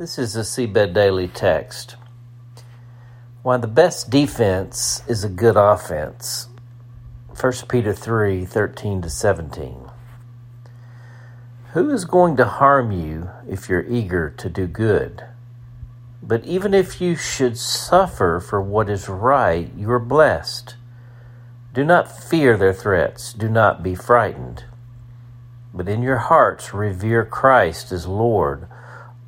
This is a Seedbed Daily text. Why the best defense is a good offense. 1 Peter 3 13 to 17. Who is going to harm you if you're eager to do good? But even if you should suffer for what is right, you are blessed. Do not fear their threats, do not be frightened. But in your hearts revere Christ as Lord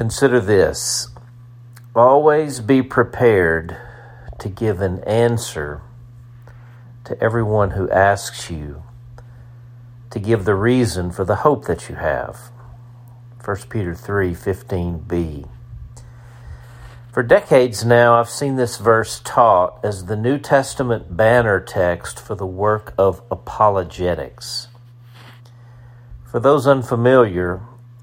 Consider this always be prepared to give an answer to everyone who asks you to give the reason for the hope that you have. 1 Peter 3:15b. For decades now I've seen this verse taught as the New Testament banner text for the work of apologetics. For those unfamiliar,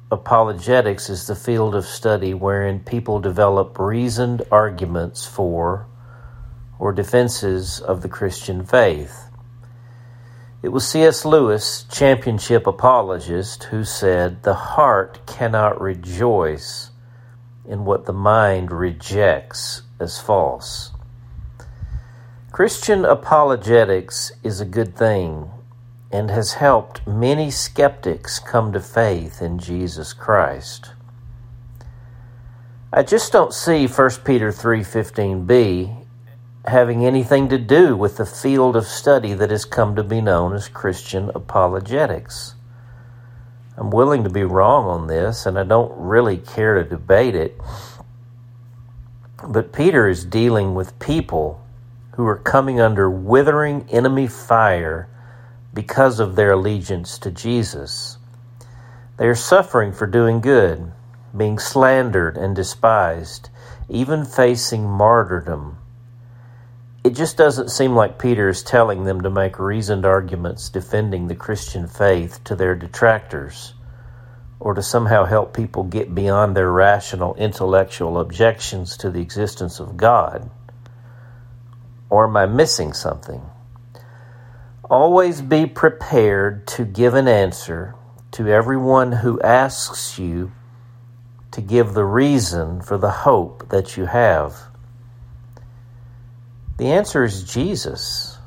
Apologetics is the field of study wherein people develop reasoned arguments for or defenses of the Christian faith. It was C.S. Lewis, championship apologist, who said, The heart cannot rejoice in what the mind rejects as false. Christian apologetics is a good thing and has helped many skeptics come to faith in Jesus Christ. I just don't see 1 Peter 3:15b having anything to do with the field of study that has come to be known as Christian apologetics. I'm willing to be wrong on this and I don't really care to debate it. But Peter is dealing with people who are coming under withering enemy fire because of their allegiance to Jesus. They are suffering for doing good, being slandered and despised, even facing martyrdom. It just doesn't seem like Peter is telling them to make reasoned arguments defending the Christian faith to their detractors, or to somehow help people get beyond their rational intellectual objections to the existence of God. Or am I missing something? Always be prepared to give an answer to everyone who asks you to give the reason for the hope that you have. The answer is Jesus.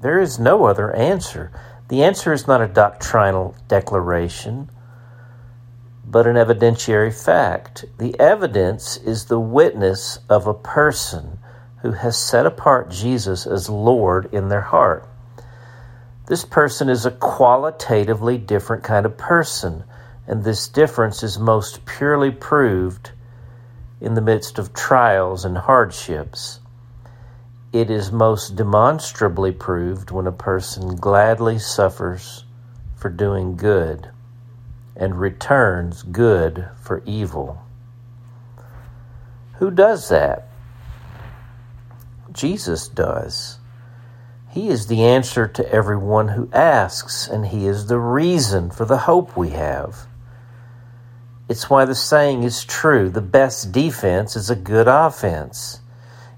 There is no other answer. The answer is not a doctrinal declaration, but an evidentiary fact. The evidence is the witness of a person who has set apart Jesus as Lord in their heart. This person is a qualitatively different kind of person, and this difference is most purely proved in the midst of trials and hardships. It is most demonstrably proved when a person gladly suffers for doing good and returns good for evil. Who does that? Jesus does. He is the answer to everyone who asks, and He is the reason for the hope we have. It's why the saying is true the best defense is a good offense.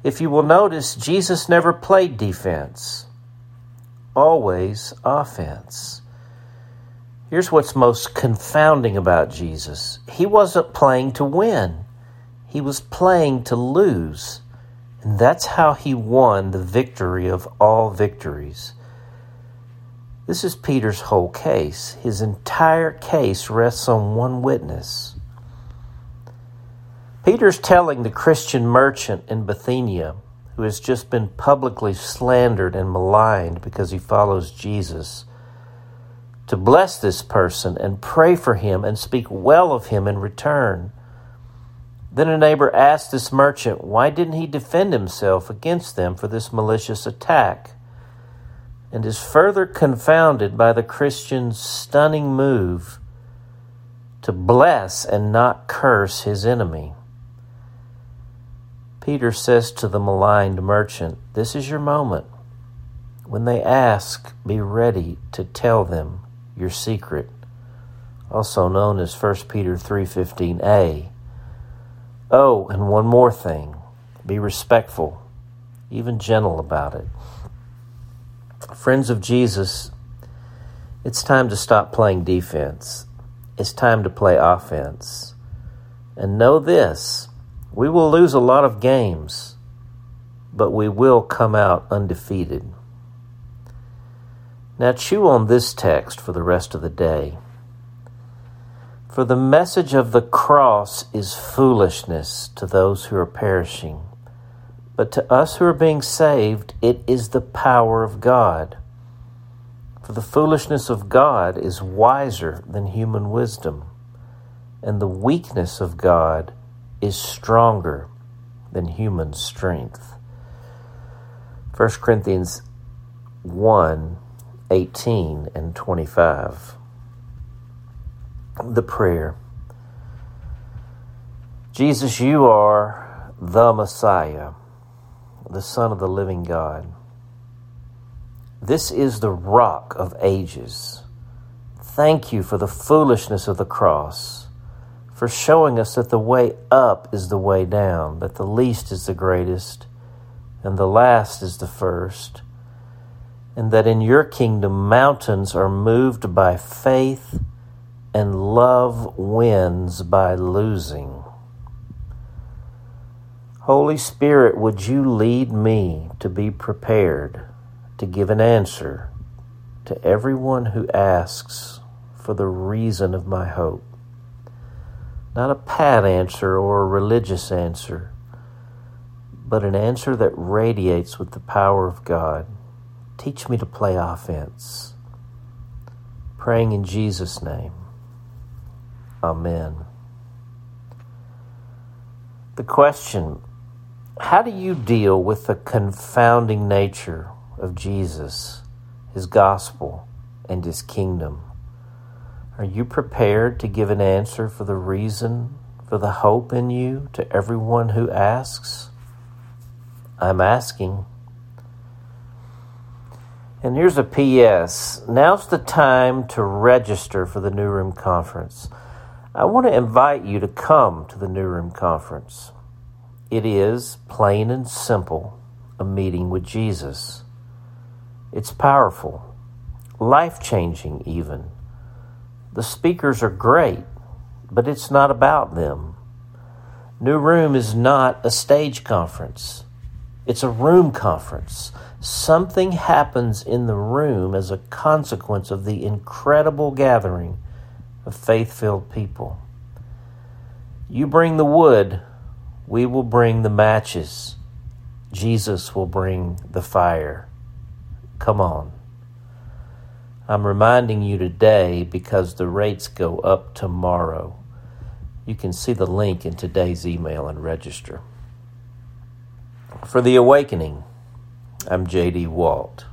If you will notice, Jesus never played defense, always offense. Here's what's most confounding about Jesus He wasn't playing to win, He was playing to lose. And that's how he won the victory of all victories. This is Peter's whole case. His entire case rests on one witness. Peter's telling the Christian merchant in Bithynia, who has just been publicly slandered and maligned because he follows Jesus, to bless this person and pray for him and speak well of him in return. Then a neighbor asked this merchant, Why didn't he defend himself against them for this malicious attack? And is further confounded by the Christian's stunning move to bless and not curse his enemy. Peter says to the maligned merchant, This is your moment. When they ask, be ready to tell them your secret, also known as 1 Peter 3:15a. Oh, and one more thing. Be respectful, even gentle about it. Friends of Jesus, it's time to stop playing defense. It's time to play offense. And know this we will lose a lot of games, but we will come out undefeated. Now, chew on this text for the rest of the day. For the message of the cross is foolishness to those who are perishing, but to us who are being saved, it is the power of God. For the foolishness of God is wiser than human wisdom, and the weakness of God is stronger than human strength. 1 Corinthians 1 18 and 25. The prayer Jesus, you are the Messiah, the Son of the living God. This is the rock of ages. Thank you for the foolishness of the cross for showing us that the way up is the way down, that the least is the greatest, and the last is the first, and that in your kingdom mountains are moved by faith and love wins by losing. Holy Spirit, would you lead me to be prepared to give an answer to everyone who asks for the reason of my hope? Not a pat answer or a religious answer, but an answer that radiates with the power of God. Teach me to play offense. Praying in Jesus' name. Amen. The question How do you deal with the confounding nature of Jesus, his gospel, and his kingdom? Are you prepared to give an answer for the reason for the hope in you to everyone who asks? I'm asking. And here's a PS. Now's the time to register for the New Room Conference. I want to invite you to come to the New Room Conference. It is, plain and simple, a meeting with Jesus. It's powerful, life changing, even. The speakers are great, but it's not about them. New Room is not a stage conference, it's a room conference. Something happens in the room as a consequence of the incredible gathering of faith filled people. You bring the wood, we will bring the matches. Jesus will bring the fire. Come on. I'm reminding you today because the rates go up tomorrow. You can see the link in today's email and register. For the awakening, I'm J.D. Walt.